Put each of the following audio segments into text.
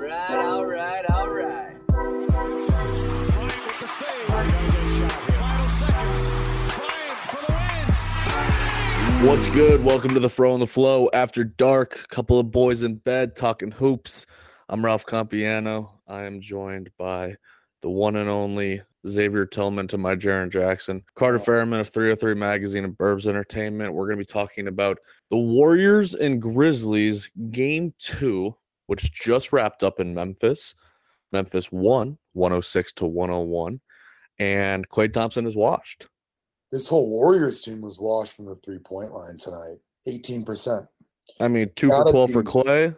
right, all right, all right. What's good? Welcome to the Fro and the Flow. After dark, couple of boys in bed talking hoops. I'm Ralph Compiano. I am joined by the one and only Xavier Tillman to my Jaren Jackson, Carter Ferryman of 303 Magazine and Burbs Entertainment. We're going to be talking about the Warriors and Grizzlies game two, which just wrapped up in Memphis. Memphis won 106 to 101, and Klay Thompson is washed. This whole Warriors team was washed from the three point line tonight. 18%. I mean, two for Gotta 12 for Klay,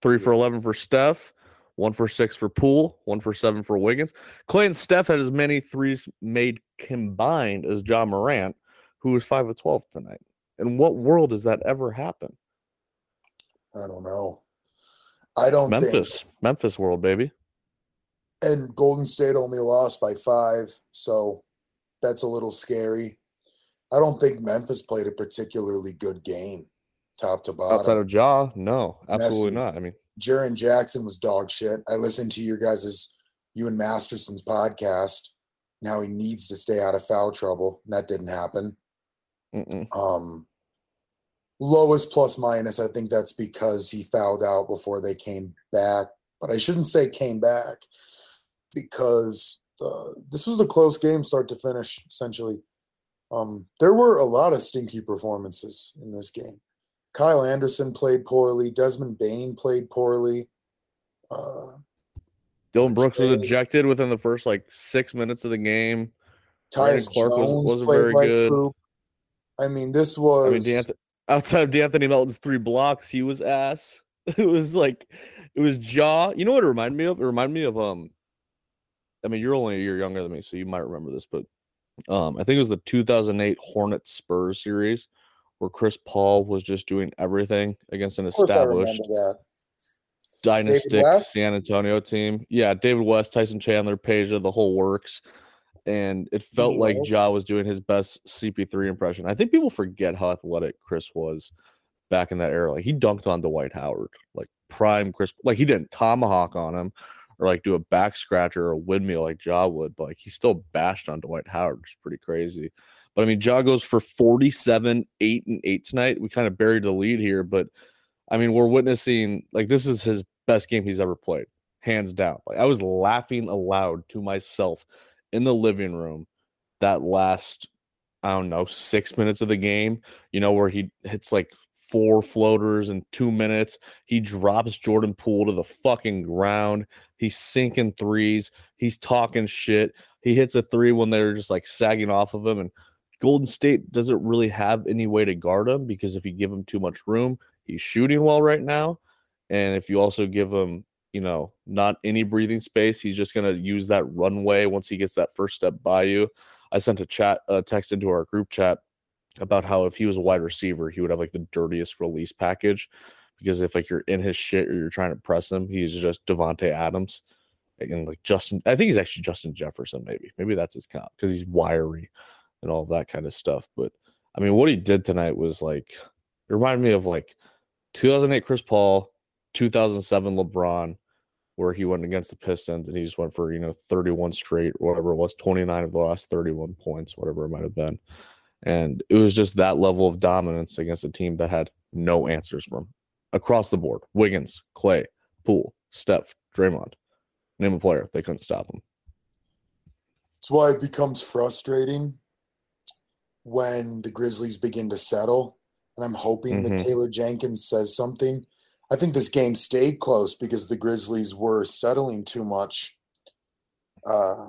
three for 11 for Steph, one for six for Poole, one for seven for Wiggins. Klay and Steph had as many threes made combined as Ja Morant, who was five of 12 tonight. In what world does that ever happen? I don't know. I don't Memphis, think. Memphis world, baby. And Golden State only lost by five. So that's a little scary. I don't think Memphis played a particularly good game, top to bottom. Outside of Ja, no, absolutely Messi. not. I mean, Jaren Jackson was dog shit. I listened to your guys's you and Masterson's podcast. Now he needs to stay out of foul trouble. And that didn't happen. mm-mm. Um lowest plus minus. I think that's because he fouled out before they came back. But I shouldn't say came back because uh, this was a close game, start to finish, essentially. Um, there were a lot of stinky performances in this game. Kyle Anderson played poorly. Desmond Bane played poorly. Uh, Dillon Brooks was ejected within the first like six minutes of the game. Tyus Clark was- Jones wasn't very good. poop. I mean, this was I mean, outside of De'Anthony Melton's three blocks, he was ass. It was like, it was Ja. You know what it reminded me of? It reminded me of um. I mean, you're only a year younger than me, so you might remember this, but um, I think it was the 2008 Hornet Spurs series where Chris Paul was just doing everything against an of course I remember established dynastic San Antonio team. Yeah, David West, Tyson Chandler, Peja, the whole works. And it felt like Wells? Ja was doing his best CP3 impression. I think people forget how athletic Chris was back in that era. Like he dunked on Dwight Howard, like prime Chris. Like he didn't tomahawk on him or like do a back scratcher or a windmill like Ja would, but like he still bashed on Dwight Howard, which is pretty crazy. But I mean, Ja goes for 47, 8, and 8 tonight. We kind of buried the lead here, but I mean, we're witnessing like this is his best game he's ever played, hands down. Like I was laughing aloud to myself in the living room that last, I don't know, six minutes of the game, you know, where he hits like four floaters in two minutes. He drops Jordan Poole to the fucking ground. He's sinking threes. He's talking shit. He hits a three when they're just like sagging off of him. And Golden State doesn't really have any way to guard him because if you give him too much room, he's shooting well right now. And if you also give him, you know, not any breathing space, he's just going to use that runway once he gets that first step by you. I sent a chat, a text into our group chat about how if he was a wide receiver, he would have like the dirtiest release package because if like you're in his shit or you're trying to press him, he's just Davante Adams and like Justin. I think he's actually Justin Jefferson, maybe. Maybe that's his comp because he's wiry and all that kind of stuff. But I mean, what he did tonight was like it reminded me of like 2008 Chris Paul, 2007 LeBron, where he went against the Pistons and he just went for you know 31 straight whatever it was, 29 of the last 31 points, whatever it might have been. And it was just that level of dominance against a team that had no answers from across the board. Wiggins, Klay, Poole, Steph, Draymond. Name a player. They couldn't stop him. That's why it becomes frustrating when the Grizzlies begin to settle. And I'm hoping Mhm. that Taylor Jenkins says something. I think this game stayed close because the Grizzlies were settling too much. Uh,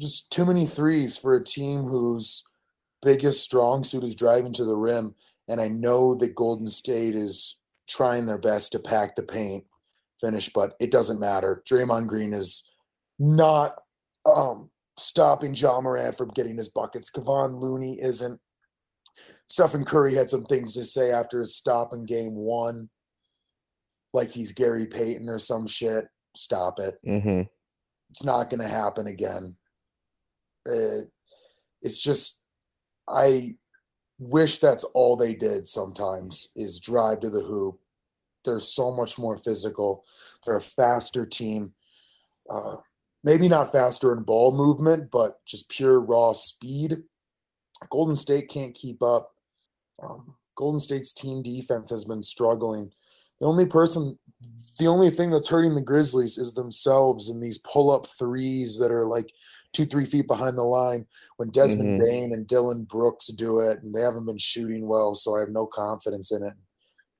just too many threes for a team whose biggest strong suit is driving to the rim. And I know that Golden State is trying their best to pack the paint finish, but it doesn't matter. Draymond Green is not um, stopping Ja Morant from getting his buckets. Kevon Looney isn't. Stephen Curry had some things to say after his stop in game one, like he's Gary Payton or some shit. Stop it. Mm-hmm. It's not going to happen again. It, it's just, I wish that's all they did sometimes is drive to the hoop they're so much more physical. They're a faster team. Uh, maybe not faster in ball movement, but just pure raw speed. Golden State can't keep up. Um, Golden State's team defense has been struggling. The only person, the only thing that's hurting the Grizzlies is themselves and these pull up threes that are like two, three feet behind the line when Desmond Mhm. Bane and Dillon Brooks do it, and they haven't been shooting well, so I have no confidence in it.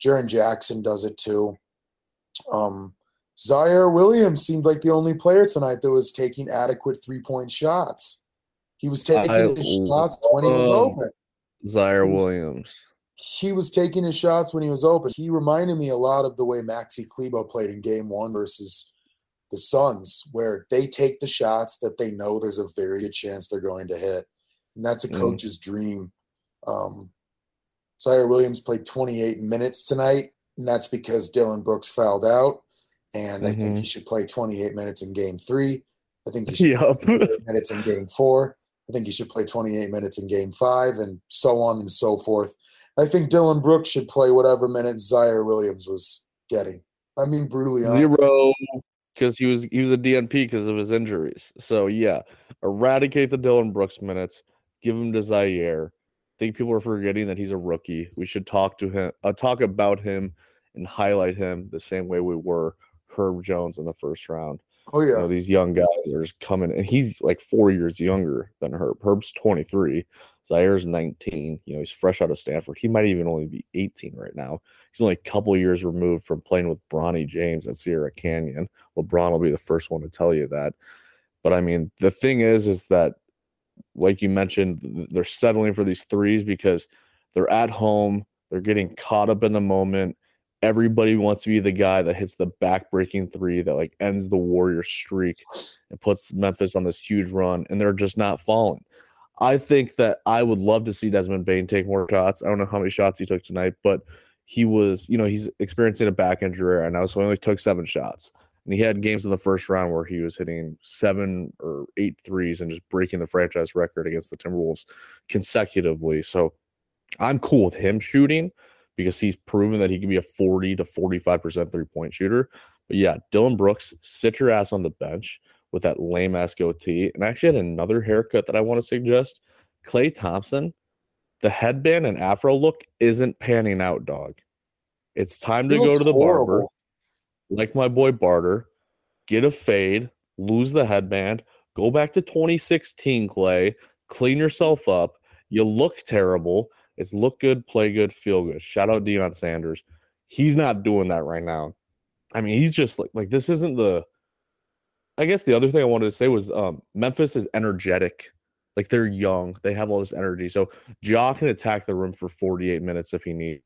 Jaren Jackson does it too. Um, Ziaire Williams seemed like the only player tonight that was taking adequate three point shots. He was taking I his shots when he was love- open. Ziaire Williams. He was taking his shots when he was open. He reminded me a lot of the way Maxi Kleber played in game one versus the Suns, where they take the shots that they know there's a very good chance they're going to hit. And that's a Mhm. coach's dream. Um, Ziaire Williams played 28 minutes tonight, and that's because Dillon Brooks fouled out. And I think he should play 28 minutes in game three. I think he should Yup. play 28 minutes in game four. I think he should play 28 minutes in game five, and so on and so forth. I think Dillon Brooks should play whatever minutes Ziaire Williams was getting. I mean, brutally honest. Zero because he was he was a DNP because of his injuries. So yeah, eradicate the Dillon Brooks minutes, give him to Ziaire. I think people are forgetting that he's a rookie. We should talk to him, uh, talk about him, and highlight him the same way we were Herb Jones in the first round. Oh You yeah, know, these young guys are just coming, and he's like four years younger than Herb. Herb's 23, Ziaire's 19. You know, he's fresh out of Stanford. He might even only be 18 right now. He's only a couple years removed from playing with Bronny James at Sierra Canyon. LeBron will be the first one to tell you that. But I mean, the thing is, is that, like you mentioned, they're settling for these threes because they're at home. They're getting caught up in the moment everybody wants to be the guy that hits the back-breaking three that like ends the Warrior streak and puts Memphis on this huge run, and they're just not falling. I think that I would love to see Desmond Bane take more shots. I don't know how many shots he took tonight, but he was, you know, he's experiencing a back injury right now, so he only took seven shots. And he had games in the first round where he was hitting seven or eight threes and just breaking the franchise record against the Timberwolves consecutively. So I'm cool with him shooting because he's proven that he can be a 40 to 45% three point shooter. But yeah, Dillon Brooks, sit your ass on the bench with that lame ass goatee. And I actually had another haircut that I want to suggest. Klay Thompson, the headband and afro look isn't panning out, dog. It's time to go to the barber, like my boy Barter, get a fade, lose the headband, go back to 2016, Klay, clean yourself up. You look terrible. It's look good, play good, feel good. Shout out Deion Sanders. He's not doing that right now. I mean, he's just like like this isn't the. I guess the other thing I wanted to say was um, Memphis is energetic. Like they're young, they have all this energy. So Ja can attack the room for 48 minutes if he needs.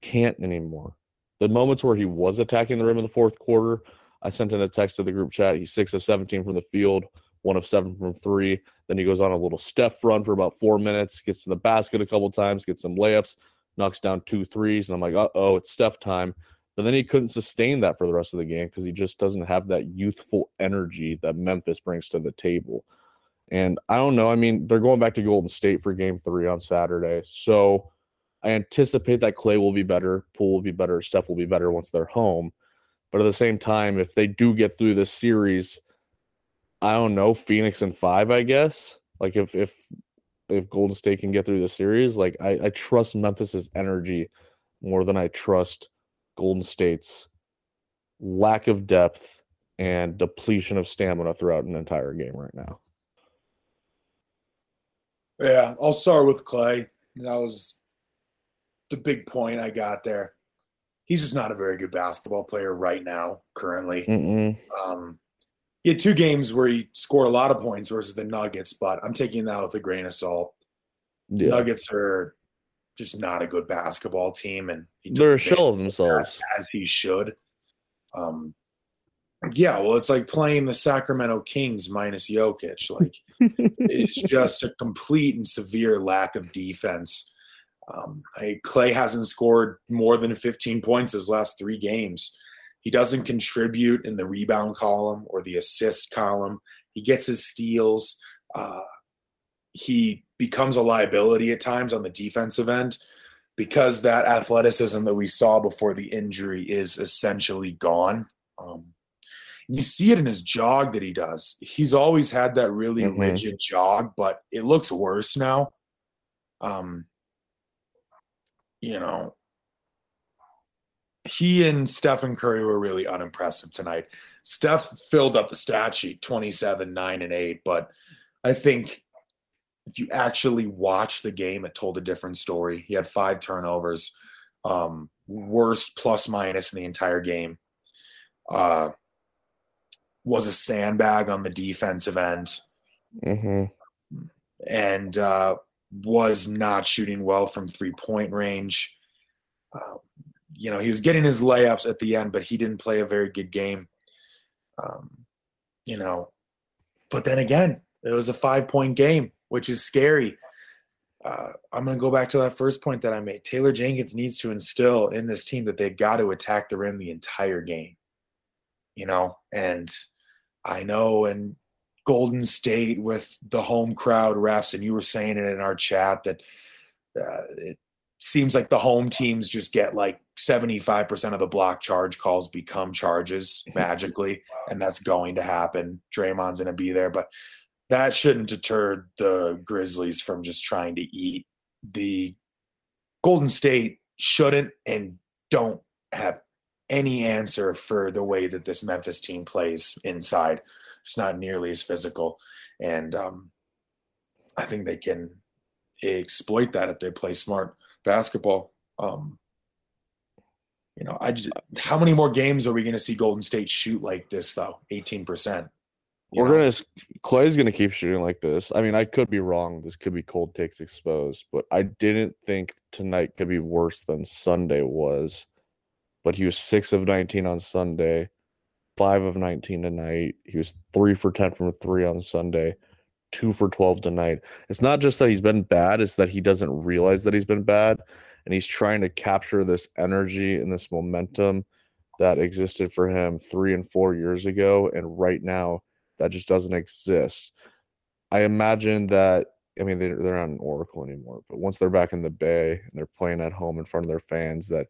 Can't anymore. The moments where he was attacking the rim in the fourth quarter, I sent in a text to the group chat. He's six of 17 from the field, one of seven from three. Then he goes on a little Steph run for about four minutes, gets to the basket a couple times, gets some layups, knocks down two threes. And I'm like, uh oh, it's Steph time. But then he couldn't sustain that for the rest of the game because he just doesn't have that youthful energy that Memphis brings to the table. And I don't know. I mean, they're going back to Golden State for game three on Saturday. So I anticipate that Klay will be better, Poole will be better, Steph will be better once they're home. But at the same time, if they do get through this series, I don't know, Phoenix and five, I guess. Like if if if Golden State can get through the series, like I, I trust Memphis's energy more than I trust Golden State's lack of depth and depletion of stamina throughout an entire game right now. Yeah, I'll start with Klay. That was the big point I got there. He's just not a very good basketball player right now, currently. Mm-mm. Um, he had two games where he scored a lot of points versus the Nuggets, but I'm taking that with a grain of salt. Yeah. Nuggets are just not a good basketball team, and he They're a shell of themselves. as he should. Um, yeah, well, it's like playing the Sacramento Kings minus Jokic. Like it's just a complete and severe lack of defense. Um, I, Klay hasn't scored more than 15 points his last three games. He doesn't contribute in the rebound column or the assist column. He gets his steals. Uh, he becomes a liability at times on the defensive end. because that athleticism that we saw before the injury is essentially gone. Um, you see it in his jog that he does. He's always had that really Mhm. rigid jog, but it looks worse now. Um, you know, he and Stephen Curry were really unimpressive tonight. Steph filled up the stat sheet 27, 9, and 8, but I think you actually watch the game, it told a different story. He had five turnovers, um, worst plus minus in the entire game. Uh, was a sandbag on the defensive end hmm and uh, was not shooting well from three point range. Uh, you know, he was getting his layups at the end, but he didn't play a very good game. Um, you know, but then again, it was a five point game, which is scary. Uh, I'm going to go back to that first point that I made. Taylor Jenkins needs to instill in this team that they've got to attack the rim the entire game. You know, and I know, and Golden State with the home crowd refs, and you were saying it in our chat that uh, it seems like the home teams just get like 75% of the block charge calls become charges magically, and that's going to happen. Draymond's going to be there, but that shouldn't deter the Grizzlies from just trying to eat. The Golden State shouldn't and don't have any answer for the way that this Memphis team plays inside. It's not nearly as physical. And um, I think they can exploit that if they play smart basketball. Um, you know, I just, how many more games are we going to see Golden State shoot like this though? Eighteen percent. We're gonna Klay's gonna keep shooting like this. I mean, I could be wrong. This could be cold takes exposed, but I didn't think tonight could be worse than Sunday was. But he was six of nineteen on Sunday, five of nineteen tonight. He was three for ten from three on Sunday, two for twelve tonight. It's not just that he's been bad; it's that he doesn't realize that he's been bad, and he's trying to capture this energy and this momentum that existed for him three and four years ago, and right now that just doesn't exist. I imagine that I mean they're they're not an Oracle anymore, but once they're back in the Bay and they're playing at home in front of their fans, that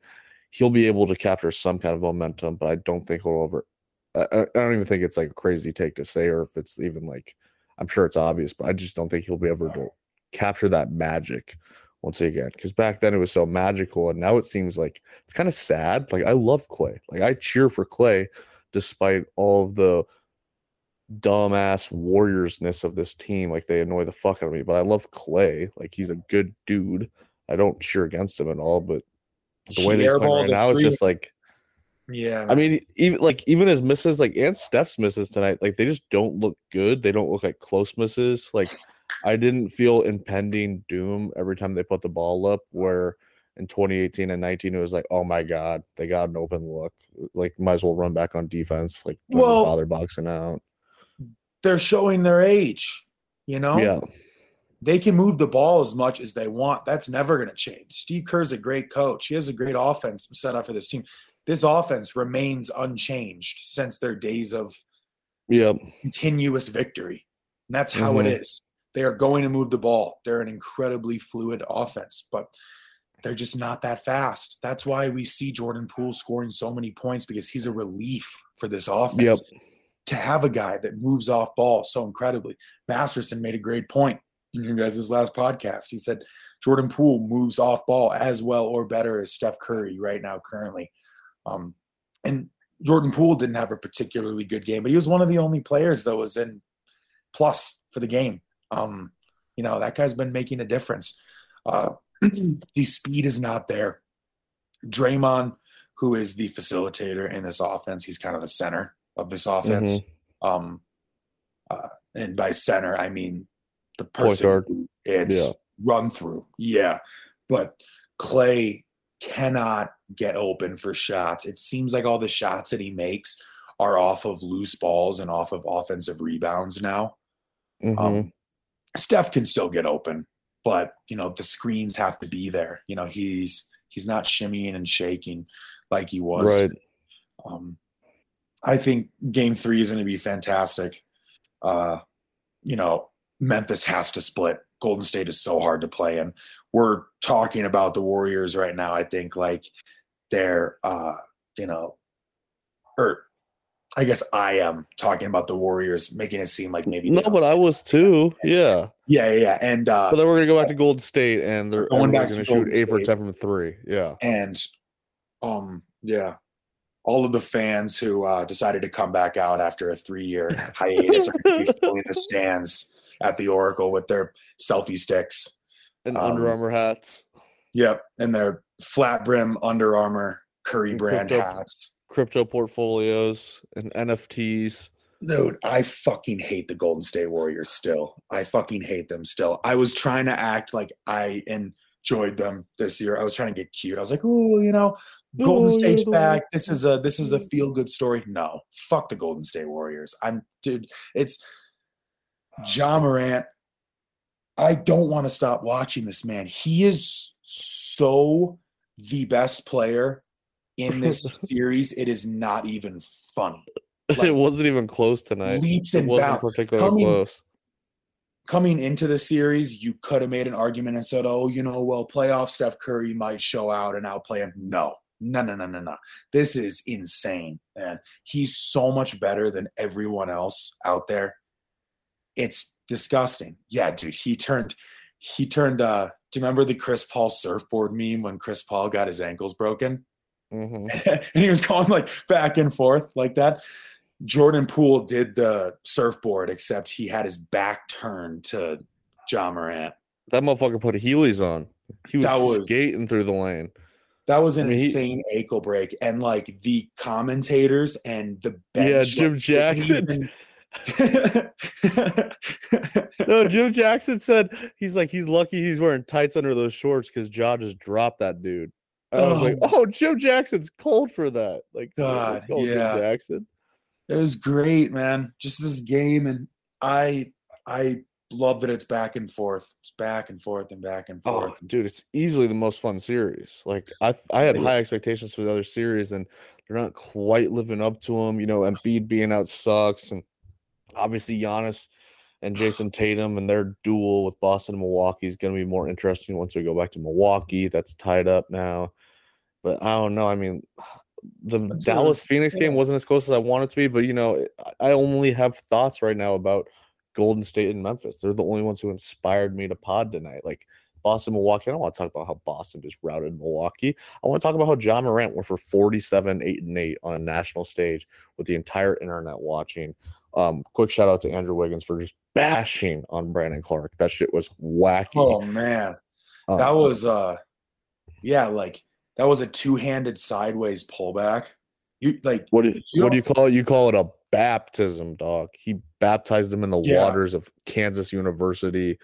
he'll be able to capture some kind of momentum. But I don't think he'll ever. I, I I don't even think it's like a crazy take to say, or if it's even like I'm sure it's obvious, but I just don't think he'll be able to capture that magic once again. Because back then it was so magical, and now it seems like it's kind of sad. Like I love Klay, like I cheer for Klay, despite all of the dumbass warriorsness of this team. Like they annoy the fuck out of me. But I love Klay. Like he's a good dude. I don't cheer against him at all. But the way He they're playing right now, three. just like Yeah. I mean, even like even his misses, like and Steph's misses tonight, like they just don't look good. They don't look like close misses. Like I didn't feel impending doom every time they put the ball up. Where in 2018 and 19, it was like, oh my god, they got an open look. Like might as well run back on defense. Like don't Well, bother boxing out. They're showing their age. You know, Yeah, they can move the ball as much as they want. That's never going to change. Steve Kerr's a great coach. He has a great offense set up for this team. This offense remains unchanged since their days of yeah. continuous victory. And that's how it Mhm. is. They are going to move the ball. They're an incredibly fluid offense, but they're just not that fast. That's why we see Jordan Poole scoring so many points because he's a relief for this offense. Yep. To have a guy that moves off ball so incredibly. Masterson made a great point in your guys' last podcast. He said Jordan Poole moves off ball as well or better as Steph Curry right now, currently. Um, and Jordan Poole didn't have a particularly good game, but he was one of the only players that was in plus for the game. Um, you know, that guy's been making a difference. Uh, the speed is not there. Draymond, who is the facilitator in this offense, he's kind of the center of this offense. Um, uh, and by center, I mean the person guard. it's Yeah. run through. Yeah. But Klay cannot get open for shots. It seems like all the shots that he makes are off of loose balls and off of offensive rebounds now. Mhm. Um, Steph can still get open, but you know the screens have to be there. You know he's he's not shimmying and shaking like he was. Right. Um, I think Game Three is going to be fantastic. Uh, you know Memphis has to split Golden State is so hard to play in. We're talking about the Warriors right now. I think like they're uh, you know, or I guess I am talking about the Warriors, making it seem like maybe No, but I was too. Yeah. yeah, yeah, yeah. And uh But then we're gonna go back to Golden State, and they're Going back everyone's to gonna shoot Golden eight for State. ten from three. Yeah. and um yeah all of the fans who uh, decided to come back out after a three-year hiatus are going to be filling the stands at the Oracle with their selfie sticks. And Um, Under Armour hats, Yep, and their flat brim Under Armour Curry And brand crypto- hats. crypto portfolios, and NFTs. Dude, I fucking hate the Golden State Warriors still. I fucking hate them still. I was trying to act like I enjoyed them this year. I was trying to get cute. I was like, oh, you know, Golden State's you're the back. This is a this is a feel good story. No, fuck the Golden State Warriors. I'm dude. It's Ja Morant. I don't want to stop watching this man. He is so the best player in this series. It is not even funny. Like, it wasn't even close tonight. leaps It and wasn't bounds. particularly Coming- close. coming into the series, you could have made an argument and said, "Oh, you know, well, playoff Steph Curry might show out and outplay him." No, no, no, no, no, no. This is insane, man. He's so much better than everyone else out there. It's disgusting. Yeah, dude. He turned. He turned. uh Do you remember the Chris Paul surfboard meme when Chris Paul got his ankles broken? hmm and he was going like back and forth like that. Jordan Poole did the surfboard, except he had his back turned to Ja Morant. That motherfucker put Heelys on. He was, was- skating through the lane. That was an I mean, he- insane ankle break, and like the commentators and the Yeah, Jim like, Jackson. No, Jim Jackson said he's like he's lucky he's wearing tights under those shorts because Ja just dropped that dude. I was like, Oh. oh, Jim Jackson's cold for that. Like, God, go, yeah. Jim Jackson. it was great, man. Just this game, and I, I love that it's back and forth. It's back and forth and back and oh, forth. Oh, dude, it's easily the most fun series. Like, I I had high expectations for the other series, and they're not quite living up to them. You know, Embiid being out sucks, and obviously Giannis and Jayson Tatum and their duel with Boston and Milwaukee is going to be more interesting once we go back to Milwaukee. That's tied up now. But I don't know. I mean, the Dallas Phoenix game wasn't as close as I want it to be, but you know, I only have thoughts right now about Golden State and Memphis. They're the only ones who inspired me to pod tonight. Like Boston, Milwaukee. I don't want to talk about how Boston just routed Milwaukee. I want to talk about how Ja Morant went for 47, 8, and 8 on a national stage with the entire internet watching. Um, quick shout out to Andrew Wiggins for just bashing on Brandon Clarke. That shit was wacky. Oh man, Um, that was uh, yeah, like that was a two-handed sideways pullback. You like what do you, you what do you call it? You call it a baptism, dog. He baptized them in the Yeah. waters of Kansas University,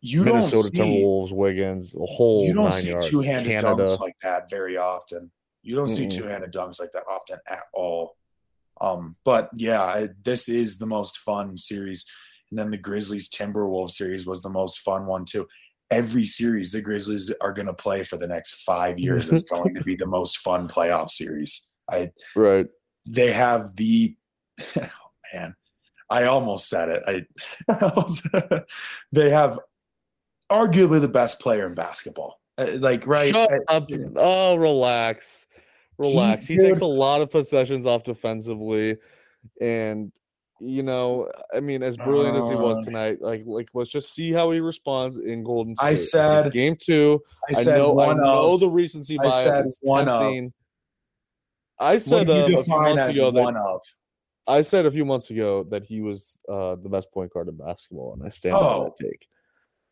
you Minnesota see, Timberwolves, Wiggins, the whole you don't nine see yards. two-handed Canada. dunks like that very often. You don't see Mm-mm. two-handed dunks like that often at all. Um, but yeah, I, this is the most fun series, and then the Grizzlies Timberwolves series was the most fun one too. Every series the Grizzlies are going to play for the next five years is going to be the most fun playoff series. I right. they have the oh, man i almost said it i they have arguably the best player in basketball Uh, like right Shut I- up. Oh, relax. Relax. He, takes a lot of possessions off defensively. And you know, I mean, as brilliant as he was Uh, tonight, like like let's just see how he responds in Golden State. I Like, it's said- game two. I I, said know I know of- the recency I bias. said It's one of. I said um, a few months ago that one of I said a few months ago that he was uh, the best point guard in basketball, and I stand by Oh. that take.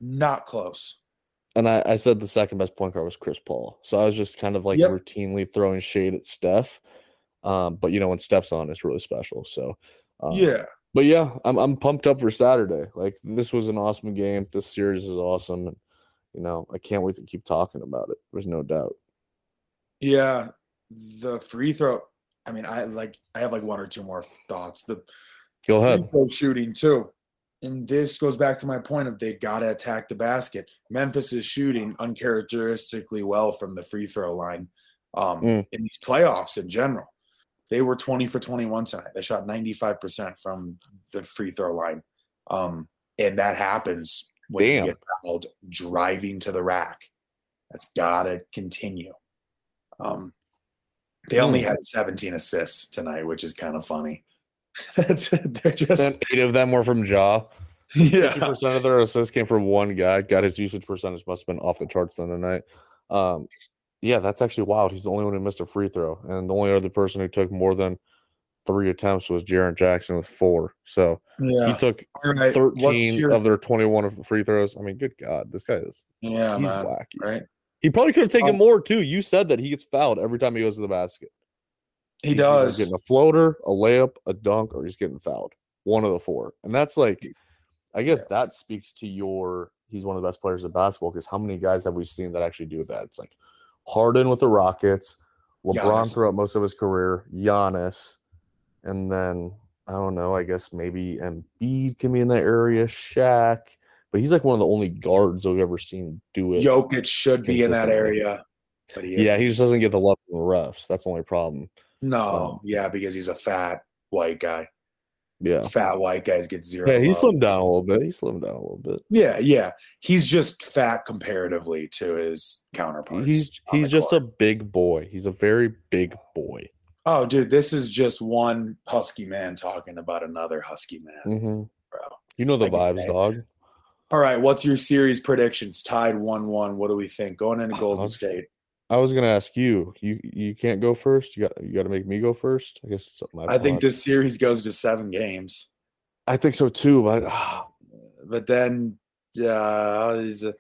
not close And I, I said the second best point guard was Chris Paul. So I was just kind of like Yep. routinely throwing shade at Steph. Um, but you know, when Steph's on, it's really special. So um, yeah But yeah, I'm I'm pumped up for Saturday. Like this was an awesome game. This series is awesome. And you know, I can't wait to keep talking about it. There's no doubt. yeah the free throw i mean i like i have like one or two more thoughts the Go ahead. shooting too. And this goes back to my point of they've got to attack the basket. Memphis is shooting uncharacteristically well from the free throw line um, Mm. in these playoffs in general. They were 20 for 21 tonight. They shot 95% from the free throw line. Um, and that happens when Damn. you get fouled driving to the rack. That's gotta continue. Um, they only Hmm. had 17 assists tonight, which is kind of funny. That's they're just Then eight of them were from Ja. Yeah. percent of their assists came from one guy. God, his usage percentage must have been off the charts then tonight. Um, yeah, that's actually wild. He's the only one who missed a free throw, and the only other person who took more than three attempts was Jaren Jackson with four. So he took right, thirteen your- of their twenty-one of free throws. I mean, good God, this guy is yeah, he's man. wacky. Right. He probably could have taken Um, more too. You said that he gets fouled every time he goes to the basket. He does. He's does. getting a floater, a layup, a dunk, or he's getting fouled. One of the four, and that's like, I guess that speaks to your. He's one of the best players in basketball because how many guys have we seen that actually do that? It's like Harden with the Rockets, LeBron Giannis. throughout most of his career, Giannis, and then I don't know. I guess maybe Embiid can be in that area, Shaq, but he's like one of the only guards I've ever seen do it. Jokic should be in that area. But he yeah, he just doesn't get the love from the refs. That's the only problem. no, um, yeah, because he's a fat white guy. Yeah. Fat white guys get zero. Yeah, he love. slimmed down a little bit. He slimmed down a little bit. Yeah, yeah. He's just fat comparatively to his counterparts. He's he's just court. a big boy. He's a very big boy. Oh, dude, this is just one husky man talking about another husky man, hmm bro. You know the vibes, dog. All right, what's your series predictions? Tied one-one. What do we think going into Golden State? I was gonna ask you. You you can't go first. You got you got to make me go first. I guess it's my I think this series goes to seven games, I think so too. But but then uh, is uh,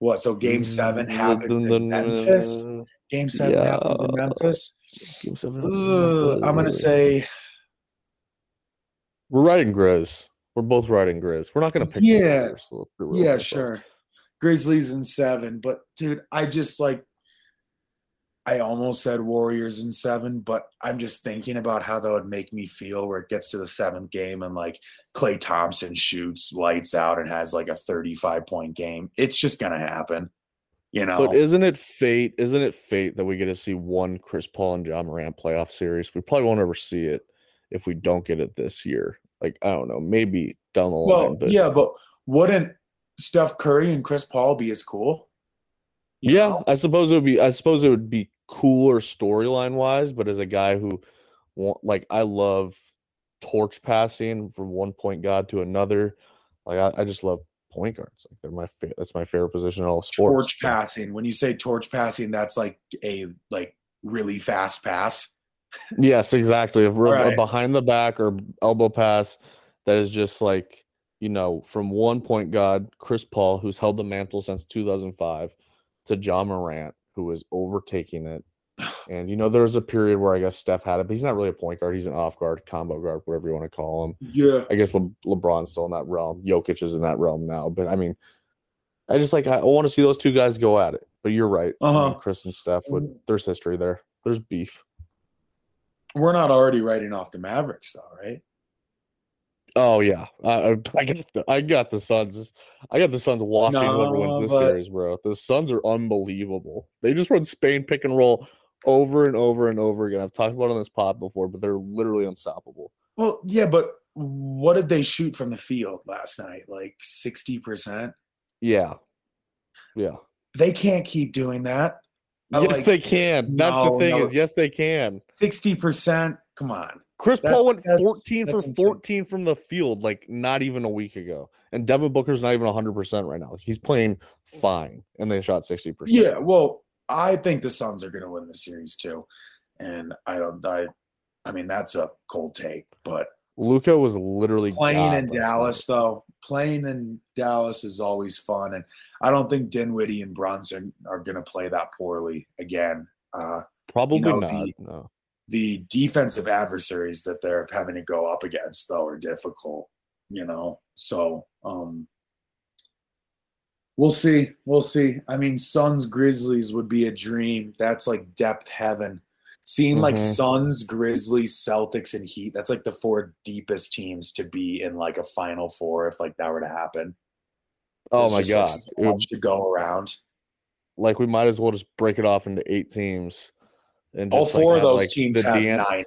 what? So Game Mm, Seven happens in Memphis. Game Seven happens in Memphis. Game seven. Ugh, I'm gonna say we're riding Grizz. We're both riding Grizz. We're not gonna pick. Yeah. So Yeah, ourselves. sure. Grizzlies in seven, but dude, I just like I almost said Warriors in seven, but I'm just thinking about how that would make me feel where it gets to the seventh game and like Klay Thompson shoots lights out and has like a 35 point game. It's just gonna happen. You know, But isn't it fate? Isn't it fate that we get to see one Chris Paul and John Moran playoff series? We probably won't ever see it if we don't get it this year. Like I don't know, maybe down the line. well, but yeah, but wouldn't Steph Curry and Chris Paul be as cool? You yeah, know? I suppose it would be. I suppose it would be cooler storyline wise. But as a guy who, like, I love torch passing from one point guard to another. Like I, I just love point guards. Like they're my fa- that's my favorite position in all sports. torch passing. When you say torch passing, that's like a like really fast pass. Yes, exactly. If we're a Right. behind the back or elbow pass, that is just like you know, from one point guard, Chris Paul, who's held the mantle since 2005, to Ja Morant, who is overtaking it. And you know, there was a period where I guess Steph had it, but he's not really a point guard. He's an off guard, combo guard, whatever you want to call him. Yeah. I guess Le- LeBron's still in that realm. Jokic is in that realm now. But I mean, I just like I want to see those two guys go at it. But you're right. I mean, Uh-huh. Chris and Steph would there's history there. There's beef. We're not already writing off the Mavericks though, right? Oh yeah, I, I I got the, I got the Suns. I got the Suns washing whoever wins this but- series, bro. The Suns are unbelievable. They just run Spain pick and roll over and over and over again. I've talked about it on this pod before, but they're literally unstoppable. Well, yeah, but what did they shoot from the field last night? Like 60%? Yeah, yeah. They can't keep doing that. I yes, like- they can. That's No, the thing no. is, yes, they can. 60%? Come on. Chris That's- Paul went that's- 14 for that's insane. 14 from the field like not even a week ago. And Devin Booker's not even 100% right now. He's playing fine and they shot 60%. Yeah, well, I think the Suns are going to win the series too. And I don't I I mean that's a cold take, but Luka was literally playing in last night. Dallas though, playing in Dallas is always fun and I don't think Dinwiddie and Brunson are going to play that poorly again. Uh Probably know, not. the- no. the defensive adversaries that they're having to go up against though are difficult you know so um we'll see we'll see i mean suns grizzlies would be a dream that's like depth heaven seeing like Mhm. suns grizzlies celtics and heat that's like the four deepest teams to be in like a final four if like that were to happen Oh There's my just, like, god. so It much to go around like we might as well just break it off into eight teams and all just like, four of those like, teams the have Dean- nine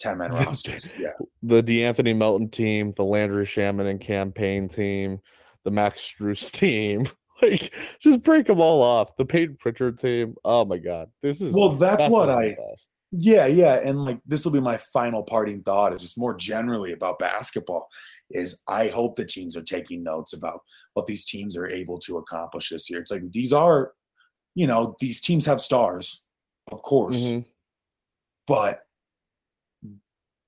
10 man rosters yeah the De'Anthony Melton team, the Landry Shamet and campaign team, the Max Strus team. like, just break them all off. The Payton Pritchard team. Oh my god, this is Well, that's what I best. Yeah, yeah, and like this will be my final parting thought. Is just more generally about basketball. Is I hope the teams are taking notes about what these teams are able to accomplish this year. It's like these are, you know, these teams have stars, of course, Mhm. but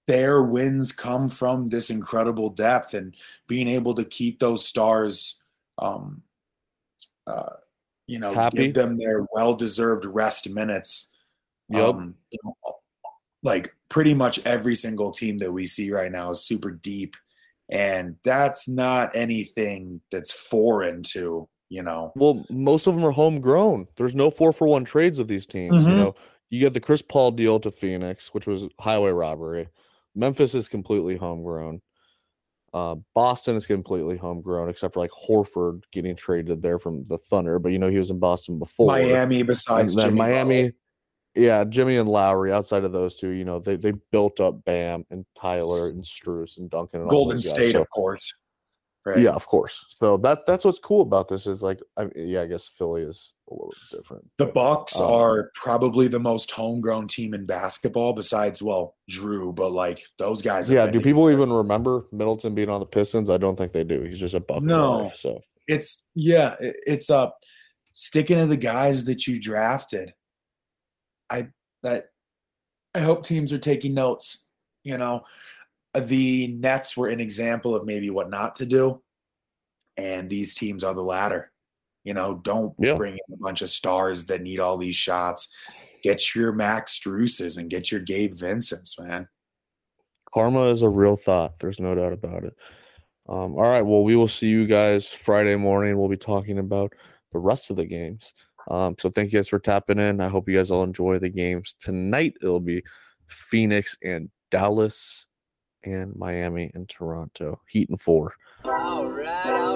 their wins come from this incredible depth and being able to keep those stars, um, uh, you know, Happy. give them their well-deserved rest minutes. Yep. Um, like pretty much every single team that we see right now is super deep, and that's not anything that's foreign to you know. Well, most of them are homegrown. There's no four for one trades with these teams. You Mhm. know, you get the Chris Paul deal to Phoenix, which was highway robbery. Memphis is completely homegrown. Uh, Boston is completely homegrown, except for like Horford getting traded there from the Thunder. But you know, he was in Boston before. Miami, besides Miami, Butler. Yeah, Jimmy and Lowry. Outside of those two, you know, they they built up Bam and Tyler and Strus and Duncan and Golden. State, So- of course. Right. yeah, of course. So that that's what's cool about this is like, I, yeah, I guess Philly is a little different. The Bucks Um, are probably the most homegrown team in basketball, besides well, Jrue. But like those guys. Yeah, do people even remember Middleton being on the Pistons? I don't think they do. He's just a buck. No. life, so It's yeah. it- It's uh sticking to the guys that you drafted. I that I hope teams are taking notes. You know, Uh, the Nets were an example of maybe what not to do, and these teams are the latter. You know, don't Yeah. bring in a bunch of stars that need all these shots. Get your Max Struces and get your Gabe Vincents, man. karma is a real thought. There's no doubt about it. Um, all right. Well, we will see you guys Friday morning. We'll be talking about the rest of the games. Um, so thank you guys for tapping in. I hope you guys all enjoy the games tonight. It'll be Phoenix and Dallas and Miami and Toronto. Heat and four. All right, all right,